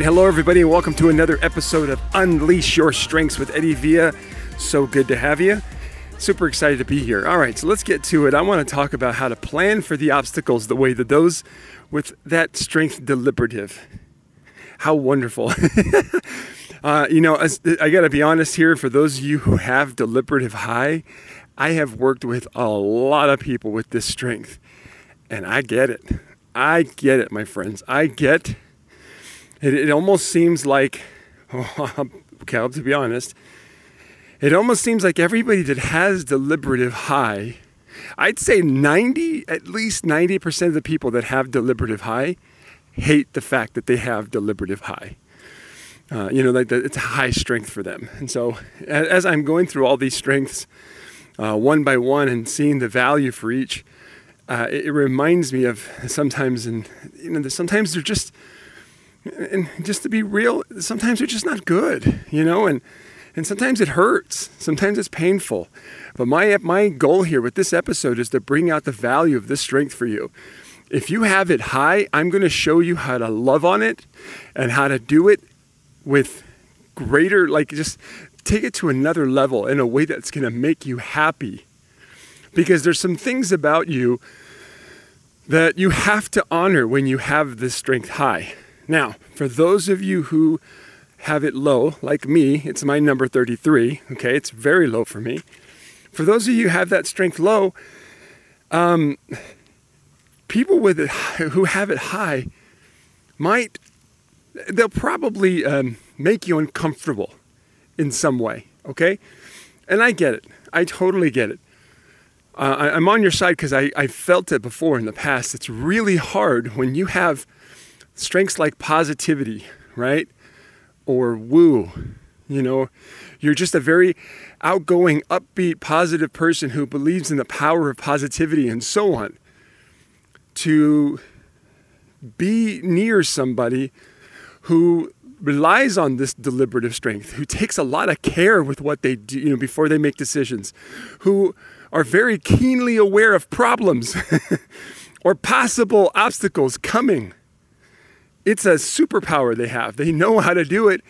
right, hello everybody, and welcome to another episode of Unleash Your Strengths with Eddie Villa. So good to have you. Super excited to be here. All right, so let's get to it. I want to talk about how to plan for the obstacles the way that those with that strength deliberative. How wonderful. uh, you know, I got to be honest here, for those of you who have deliberative high, I have worked with a lot of people with this strength, and I get it. I get it, my friends. I get it, it almost seems like, Cal, to be honest, it almost seems like everybody that has deliberative high, I'd say 90, at least 90% of the people that have deliberative high hate the fact that they have deliberative high. Uh, you know, like the, it's a high strength for them. And so, as I'm going through all these strengths uh, one by one and seeing the value for each, uh, it, it, reminds me of sometimes, and you know, sometimes they're just and just to be real, sometimes they're just not good, you know, and and sometimes it hurts. Sometimes it's painful. But my my goal here with this episode is to bring out the value of this strength for you. If you have it high, I'm going to show you how to love on it and how to do it with greater like just take it to another level in a way that's going to make you happy. Because there's some things about you that you have to honor when you have this strength high. Now, for those of you who have it low, like me, it's my number 33, okay? It's very low for me. For those of you who have that strength low, um, people with it who have it high might, they'll probably um, make you uncomfortable in some way, okay? And I get it. I totally get it. Uh, I, I'm on your side because I, I felt it before in the past. It's really hard when you have strengths like positivity, right? Or woo, you know, you're just a very outgoing, upbeat, positive person who believes in the power of positivity and so on. To be near somebody who relies on this deliberative strength, who takes a lot of care with what they do, you know, before they make decisions, who are very keenly aware of problems or possible obstacles coming it's a superpower they have. They know how to do it,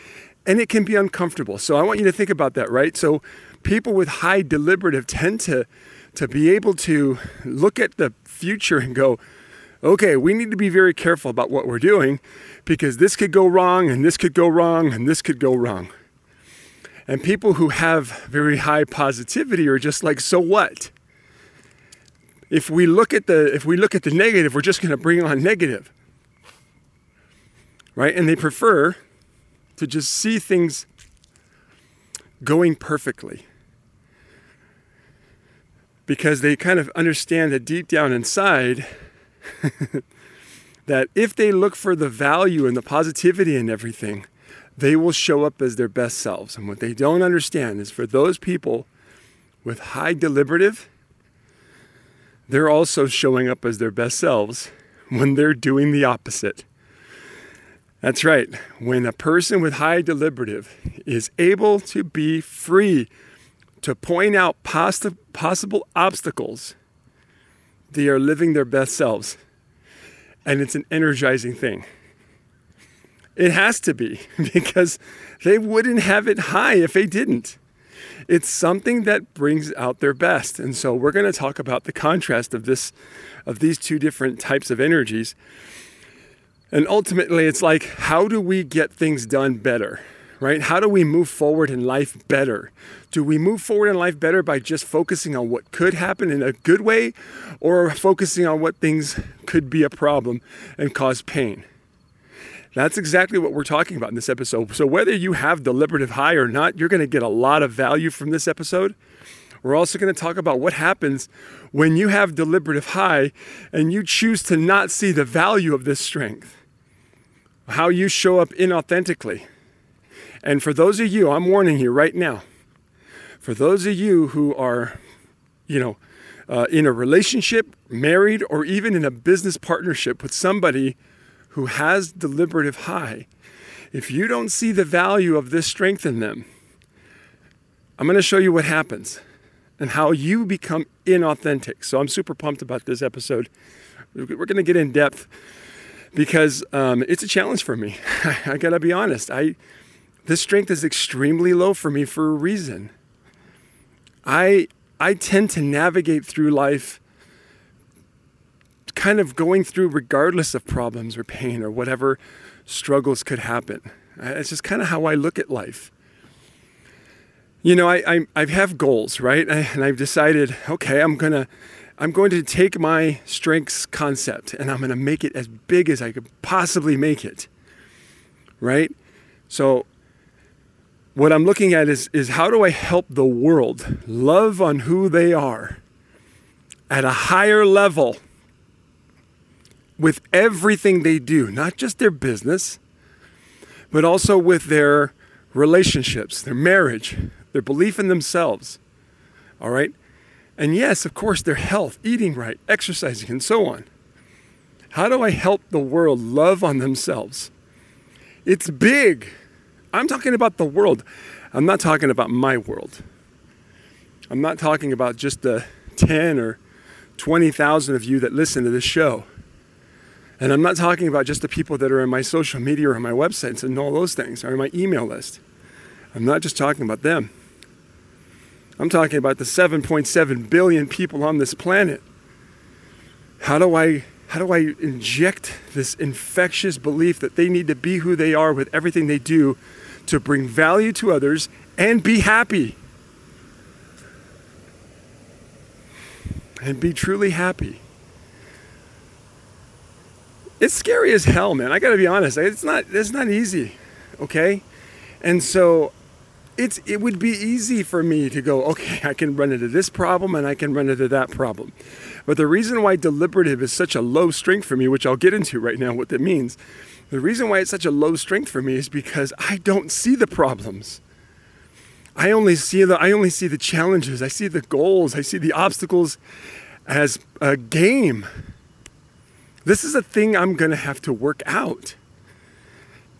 and it can be uncomfortable. So I want you to think about that, right? So people with high deliberative tend to to be able to look at the future and go, okay, we need to be very careful about what we're doing because this could go wrong and this could go wrong and this could go wrong. And people who have very high positivity are just like, so what? If we look at the if we look at the negative, we're just going to bring on negative right? And they prefer to just see things going perfectly because they kind of understand that deep down inside that if they look for the value and the positivity in everything, they will show up as their best selves. And what they don't understand is for those people with high deliberative, they're also showing up as their best selves when they're doing the opposite. That's right. When a person with high deliberative is able to be free to point out poss- possible obstacles, they are living their best selves. And it's an energizing thing. It has to be because they wouldn't have it high if they didn't. It's something that brings out their best. And so we're going to talk about the contrast of this of these two different types of energies and ultimately, it's like, how do we get things done better? Right? How do we move forward in life better? Do we move forward in life better by just focusing on what could happen in a good way or focusing on what things could be a problem and cause pain? That's exactly what we're talking about in this episode. So, whether you have deliberative high or not, you're going to get a lot of value from this episode. We're also going to talk about what happens when you have deliberative high and you choose to not see the value of this strength how you show up inauthentically. And for those of you, I'm warning you right now, for those of you who are, you know, uh, in a relationship, married, or even in a business partnership with somebody who has deliberative high, if you don't see the value of this strength in them, I'm going to show you what happens and how you become inauthentic. So I'm super pumped about this episode. We're going to get in depth because um, it's a challenge for me. I gotta be honest. I this strength is extremely low for me for a reason. I I tend to navigate through life kind of going through regardless of problems or pain or whatever struggles could happen. It's just kind of how I look at life. You know, I, I, I have goals, right? And I've decided, okay, I'm gonna I'm going to take my strengths concept and I'm going to make it as big as I could possibly make it. Right? So, what I'm looking at is, is how do I help the world love on who they are at a higher level with everything they do, not just their business, but also with their relationships, their marriage, their belief in themselves. All right? And yes, of course, their health, eating right, exercising, and so on. How do I help the world love on themselves? It's big. I'm talking about the world. I'm not talking about my world. I'm not talking about just the 10 or 20,000 of you that listen to this show. And I'm not talking about just the people that are in my social media or on my websites and all those things or my email list. I'm not just talking about them. I'm talking about the 7.7 billion people on this planet. How do I how do I inject this infectious belief that they need to be who they are with everything they do to bring value to others and be happy? And be truly happy. It's scary as hell, man. I got to be honest. It's not it's not easy, okay? And so it's it would be easy for me to go, okay, I can run into this problem and I can run into that problem. But the reason why deliberative is such a low strength for me, which I'll get into right now what that means, the reason why it's such a low strength for me is because I don't see the problems. I only see the I only see the challenges. I see the goals. I see the obstacles as a game. This is a thing I'm going to have to work out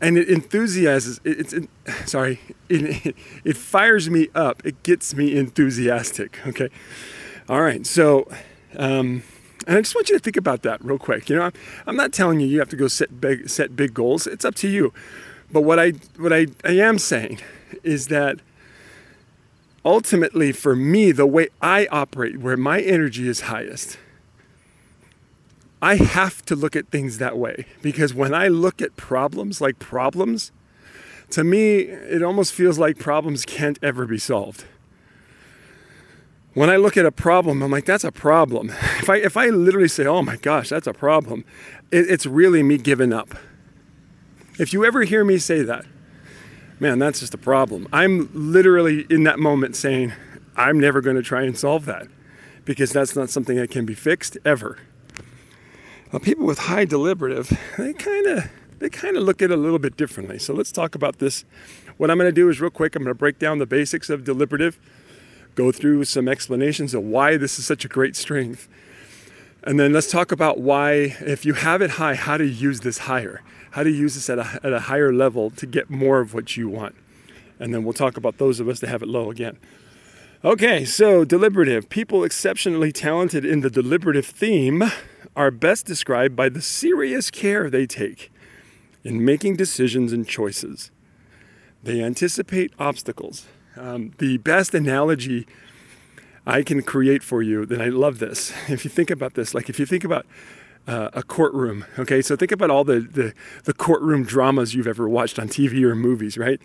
and it enthusiasms it, it's it, sorry it, it fires me up it gets me enthusiastic okay all right so um, and I just want you to think about that real quick. You know, I'm, I'm not telling you you have to go set big set big goals. It's up to you. But what I what I, I am saying is that ultimately for me, the way I operate, where my energy is highest, I have to look at things that way because when I look at problems like problems, to me, it almost feels like problems can't ever be solved. When I look at a problem, I'm like, that's a problem. If I, if I literally say, oh my gosh, that's a problem, it, it's really me giving up. If you ever hear me say that, man, that's just a problem. I'm literally in that moment saying, I'm never going to try and solve that because that's not something that can be fixed ever. Well, people with high deliberative, they kind of they kind of look at it a little bit differently. So let's talk about this. What I'm going to do is real quick, I'm going to break down the basics of deliberative, go through some explanations of why this is such a great strength. And then let's talk about why, if you have it high, how to use this higher. How to use this at a, at a higher level to get more of what you want. And then we'll talk about those of us that have it low again. Okay, so deliberative. People exceptionally talented in the deliberative theme are best described by the serious care they take in making decisions and choices. They anticipate obstacles. Um, the best analogy I can create for you, then I love this. If you think about this, like if you think about uh, a courtroom, okay, so think about all the, the, the courtroom dramas you've ever watched on TV or movies, right?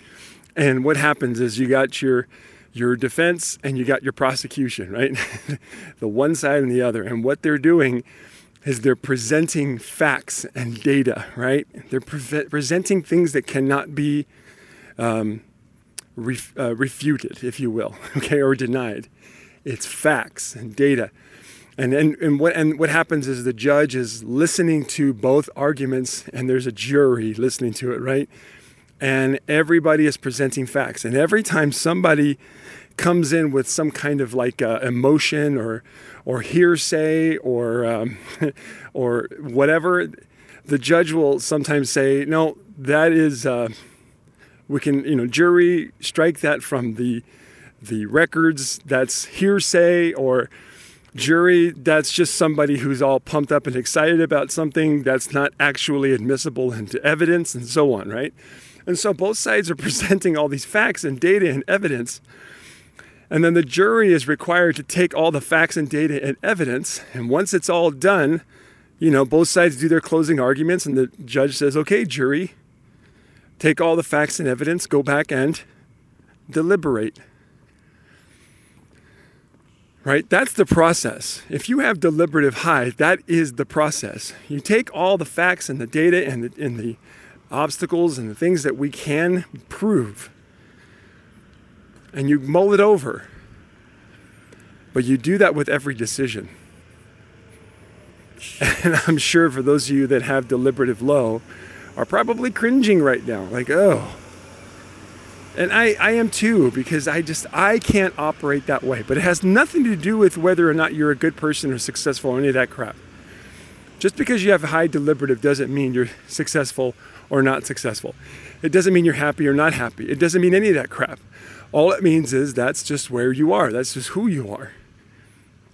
And what happens is you got your your defense and you got your prosecution, right? the one side and the other. And what they're doing is they're presenting facts and data, right? They're pre- presenting things that cannot be um, ref- uh, refuted, if you will, okay, or denied. It's facts and data. And, and, and, what, and what happens is the judge is listening to both arguments, and there's a jury listening to it, right? And everybody is presenting facts. And every time somebody comes in with some kind of like uh, emotion or or hearsay or um, or whatever, the judge will sometimes say, "No, that is uh, we can you know jury strike that from the the records. That's hearsay." Or Jury, that's just somebody who's all pumped up and excited about something that's not actually admissible into evidence and so on, right? And so both sides are presenting all these facts and data and evidence. And then the jury is required to take all the facts and data and evidence. And once it's all done, you know, both sides do their closing arguments, and the judge says, okay, jury, take all the facts and evidence, go back and deliberate. Right? That's the process. If you have deliberative high, that is the process. You take all the facts and the data and the, and the obstacles and the things that we can prove, and you mull it over. But you do that with every decision. And I'm sure for those of you that have deliberative low are probably cringing right now, like, oh. And I, I am too, because I just I can't operate that way. But it has nothing to do with whether or not you're a good person or successful or any of that crap. Just because you have high deliberative doesn't mean you're successful or not successful. It doesn't mean you're happy or not happy. It doesn't mean any of that crap. All it means is that's just where you are. That's just who you are.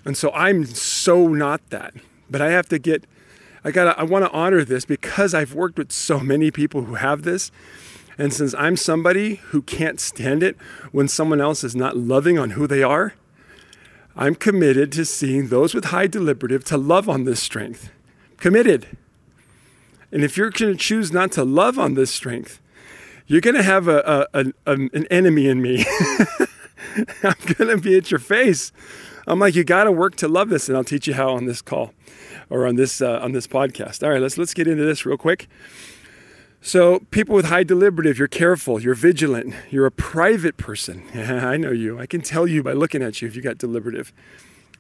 And so I'm so not that. But I have to get, I gotta, I wanna honor this because I've worked with so many people who have this. And since I'm somebody who can't stand it when someone else is not loving on who they are, I'm committed to seeing those with high deliberative to love on this strength. Committed. And if you're going to choose not to love on this strength, you're going to have a, a, a, an enemy in me. I'm going to be at your face. I'm like, you got to work to love this, and I'll teach you how on this call or on this uh, on this podcast. All right, let's let's get into this real quick. So, people with high deliberative, you're careful, you're vigilant, you're a private person. I know you. I can tell you by looking at you if you got deliberative.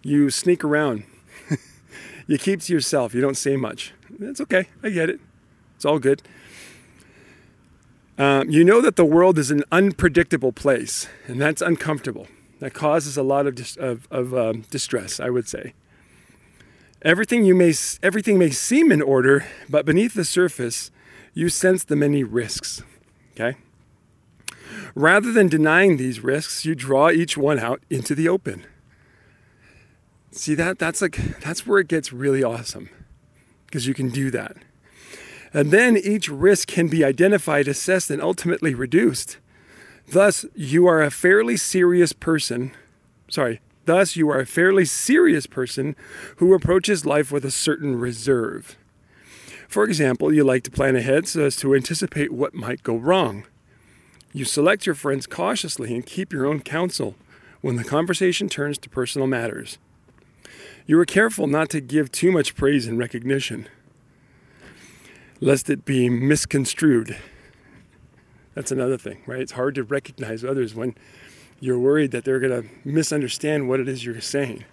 You sneak around. you keep to yourself. You don't say much. That's okay. I get it. It's all good. Um, you know that the world is an unpredictable place, and that's uncomfortable. That causes a lot of, dis- of, of um, distress, I would say. Everything, you may, everything may seem in order, but beneath the surface, you sense the many risks. Okay? Rather than denying these risks, you draw each one out into the open. See that that's like that's where it gets really awesome because you can do that. And then each risk can be identified, assessed, and ultimately reduced. Thus, you are a fairly serious person. Sorry, thus, you are a fairly serious person who approaches life with a certain reserve. For example, you like to plan ahead so as to anticipate what might go wrong. You select your friends cautiously and keep your own counsel when the conversation turns to personal matters. You are careful not to give too much praise and recognition lest it be misconstrued. That's another thing, right? It's hard to recognize others when you're worried that they're going to misunderstand what it is you're saying.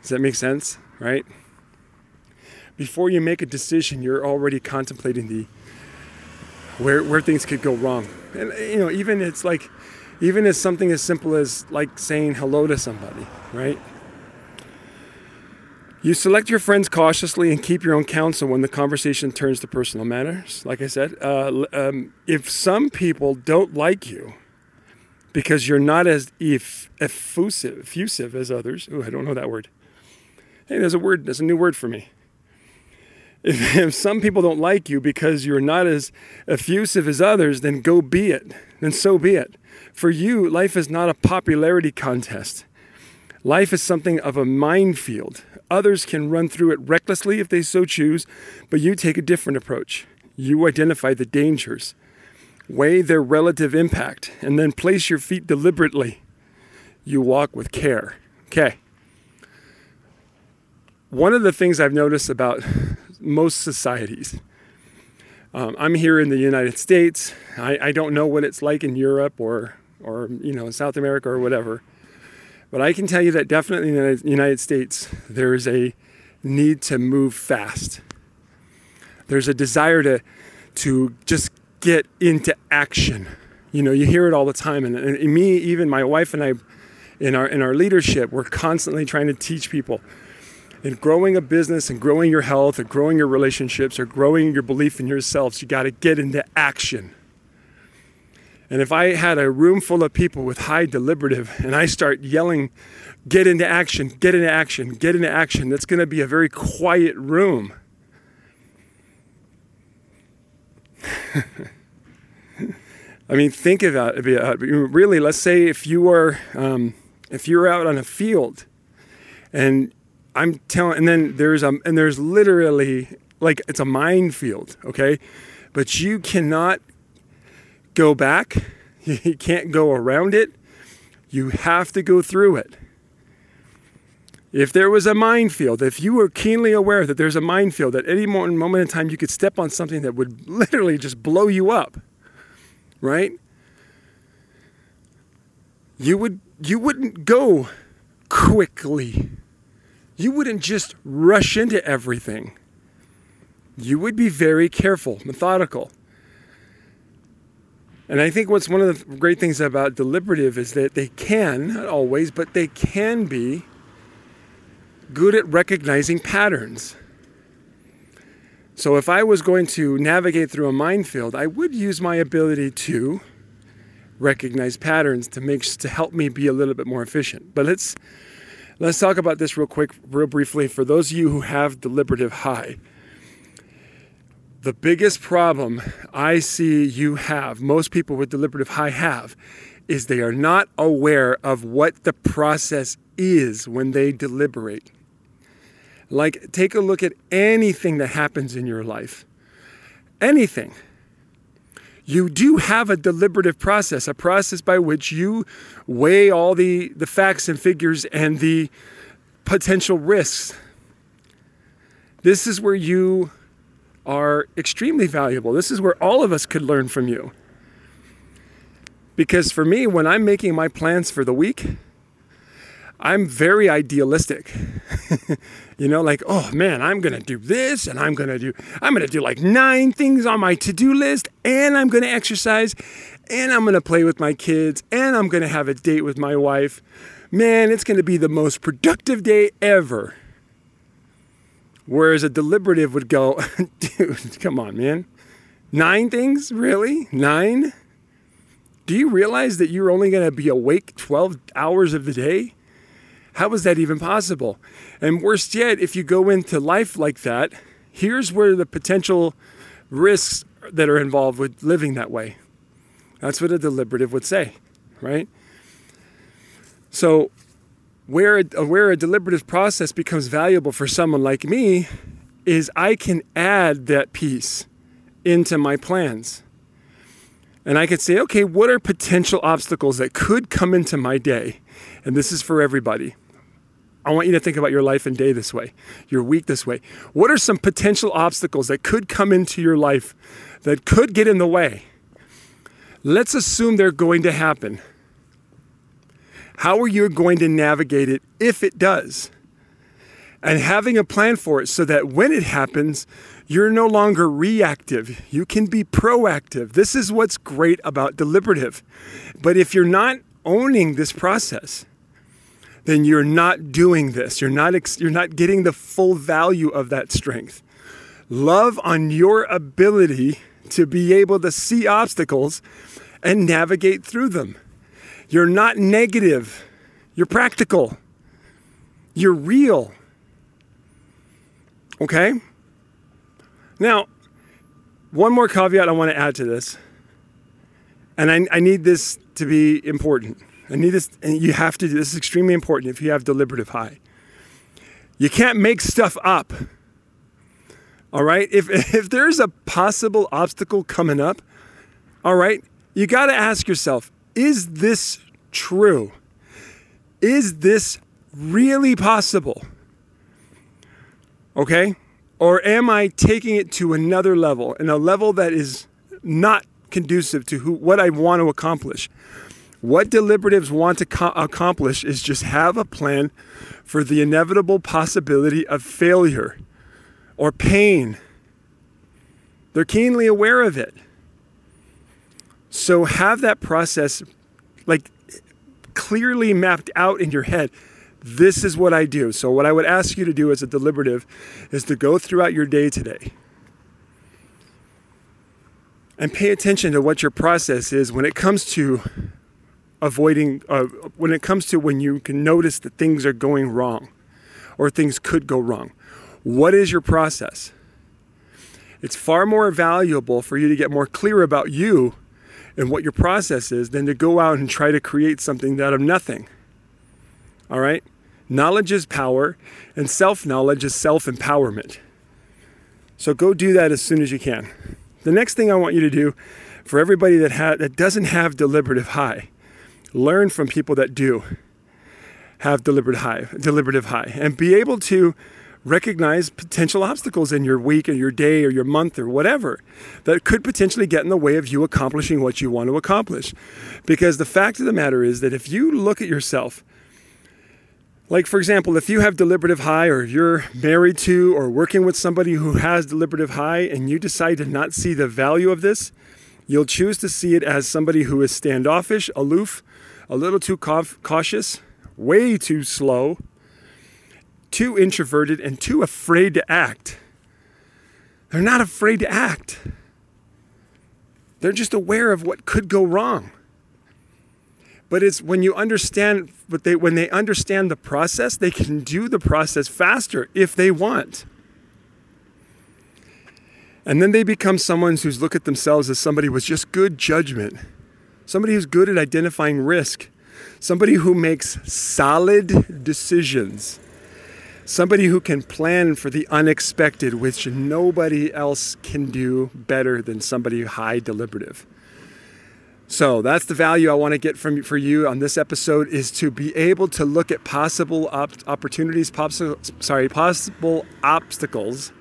Does that make sense, right? Before you make a decision, you're already contemplating the where where things could go wrong. And you know, even it's like even as something as simple as like saying hello to somebody, right? You select your friends cautiously and keep your own counsel when the conversation turns to personal matters. Like I said, uh, um, if some people don't like you because you're not as eff- effusive, effusive as others, oh, I don't know that word. Hey, there's a word, there's a new word for me. If, if some people don't like you because you're not as effusive as others, then go be it. Then so be it. For you, life is not a popularity contest. Life is something of a minefield. Others can run through it recklessly if they so choose, but you take a different approach. You identify the dangers, weigh their relative impact, and then place your feet deliberately. You walk with care. Okay. One of the things I've noticed about most societies, um, I'm here in the United States. I, I don't know what it's like in Europe or, or you know, South America or whatever. But I can tell you that definitely in the United States, there is a need to move fast. There's a desire to, to just get into action. You know, you hear it all the time. And, and me, even my wife and I, in our, in our leadership, we're constantly trying to teach people in growing a business and growing your health or growing your relationships or growing your belief in yourselves, you got to get into action. And if I had a room full of people with high deliberative and I start yelling, get into action, get into action, get into action, that's going to be a very quiet room. I mean, think about it. Really, let's say if you are, um, if you're out on a field, and I'm telling, and then there's a, and there's literally like it's a minefield, okay, but you cannot go back. You can't go around it. You have to go through it. If there was a minefield, if you were keenly aware that there's a minefield, at any moment in time you could step on something that would literally just blow you up, right? You would you wouldn't go quickly. You wouldn't just rush into everything. You would be very careful, methodical. And I think what's one of the great things about deliberative is that they can, not always, but they can be good at recognizing patterns. So if I was going to navigate through a minefield, I would use my ability to recognize patterns to make to help me be a little bit more efficient. But let's let's talk about this real quick, real briefly for those of you who have deliberative high. The biggest problem I see you have, most people with deliberative high have, is they are not aware of what the process is when they deliberate. Like, take a look at anything that happens in your life. Anything. You do have a deliberative process, a process by which you weigh all the, the facts and figures and the potential risks. This is where you are extremely valuable. This is where all of us could learn from you. Because for me, when I'm making my plans for the week, I'm very idealistic. you know, like, oh man, I'm going to do this and I'm going to do, I'm going to do like nine things on my to do list and I'm going to exercise and I'm going to play with my kids and I'm going to have a date with my wife. Man, it's going to be the most productive day ever. Whereas a deliberative would go, dude, come on, man. Nine things? Really? Nine? Do you realize that you're only going to be awake 12 hours of the day? How is that even possible? And worst yet, if you go into life like that, here's where the potential risks that are involved with living that way. That's what a deliberative would say, right? So, where a, where a deliberative process becomes valuable for someone like me is I can add that piece into my plans. And I could say, okay, what are potential obstacles that could come into my day? And this is for everybody. I want you to think about your life and day this way, your week this way. What are some potential obstacles that could come into your life that could get in the way? Let's assume they're going to happen. How are you going to navigate it if it does? And having a plan for it so that when it happens, you're no longer reactive. You can be proactive. This is what's great about deliberative. But if you're not owning this process, then you're not doing this. You're not, ex- you're not getting the full value of that strength. Love on your ability to be able to see obstacles and navigate through them. You're not negative, you're practical, you're real. Okay? Now, one more caveat I want to add to this, and I, I need this to be important. I need this, and you have to do this is extremely important if you have deliberative high. You can't make stuff up. All right? If, if there's a possible obstacle coming up, all right, you got to ask yourself is this true? Is this really possible? Okay? Or am I taking it to another level, and a level that is not conducive to who, what I want to accomplish? What deliberatives want to co- accomplish is just have a plan for the inevitable possibility of failure or pain. They're keenly aware of it. So have that process like clearly mapped out in your head. This is what I do. So, what I would ask you to do as a deliberative is to go throughout your day today and pay attention to what your process is when it comes to avoiding, uh, when it comes to when you can notice that things are going wrong or things could go wrong. What is your process? It's far more valuable for you to get more clear about you and what your process is than to go out and try to create something out of nothing. All right? Knowledge is power, and self knowledge is self empowerment. So go do that as soon as you can. The next thing I want you to do for everybody that, ha- that doesn't have deliberative high, learn from people that do have deliberative high, deliberative high, and be able to recognize potential obstacles in your week or your day or your month or whatever that could potentially get in the way of you accomplishing what you want to accomplish. Because the fact of the matter is that if you look at yourself, like for example, if you have deliberative high or you're married to or working with somebody who has deliberative high and you decide to not see the value of this, you'll choose to see it as somebody who is standoffish, aloof, a little too cautious, way too slow, too introverted and too afraid to act. They're not afraid to act. They're just aware of what could go wrong. But it's when you understand but they when they understand the process, they can do the process faster if they want. And then they become someone who's look at themselves as somebody with just good judgment, somebody who's good at identifying risk, somebody who makes solid decisions somebody who can plan for the unexpected, which nobody else can do better than somebody high deliberative. So that's the value I want to get from for you on this episode is to be able to look at possible op- opportunities, sorry, possible obstacles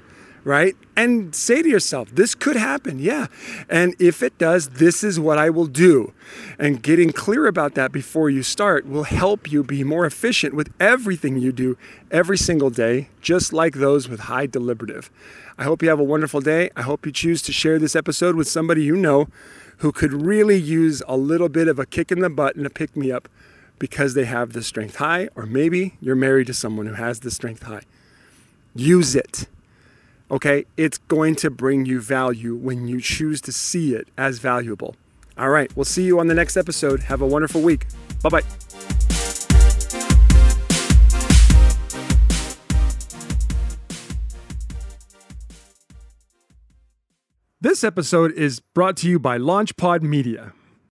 right? And say to yourself, this could happen, yeah. And if it does, this is what I will do. And getting clear about that before you start will help you be more efficient with everything you do every single day, just like those with high deliberative. I hope you have a wonderful day. I hope you choose to share this episode with somebody you know who could really use a little bit of a kick in the butt and a pick me up because they have the strength high, or maybe you're married to someone who has the strength high. Use it okay? It's going to bring you value when you choose to see it as valuable. All right, we'll see you on the next episode. Have a wonderful week. Bye bye. This episode is brought to you by LaunchPod Media.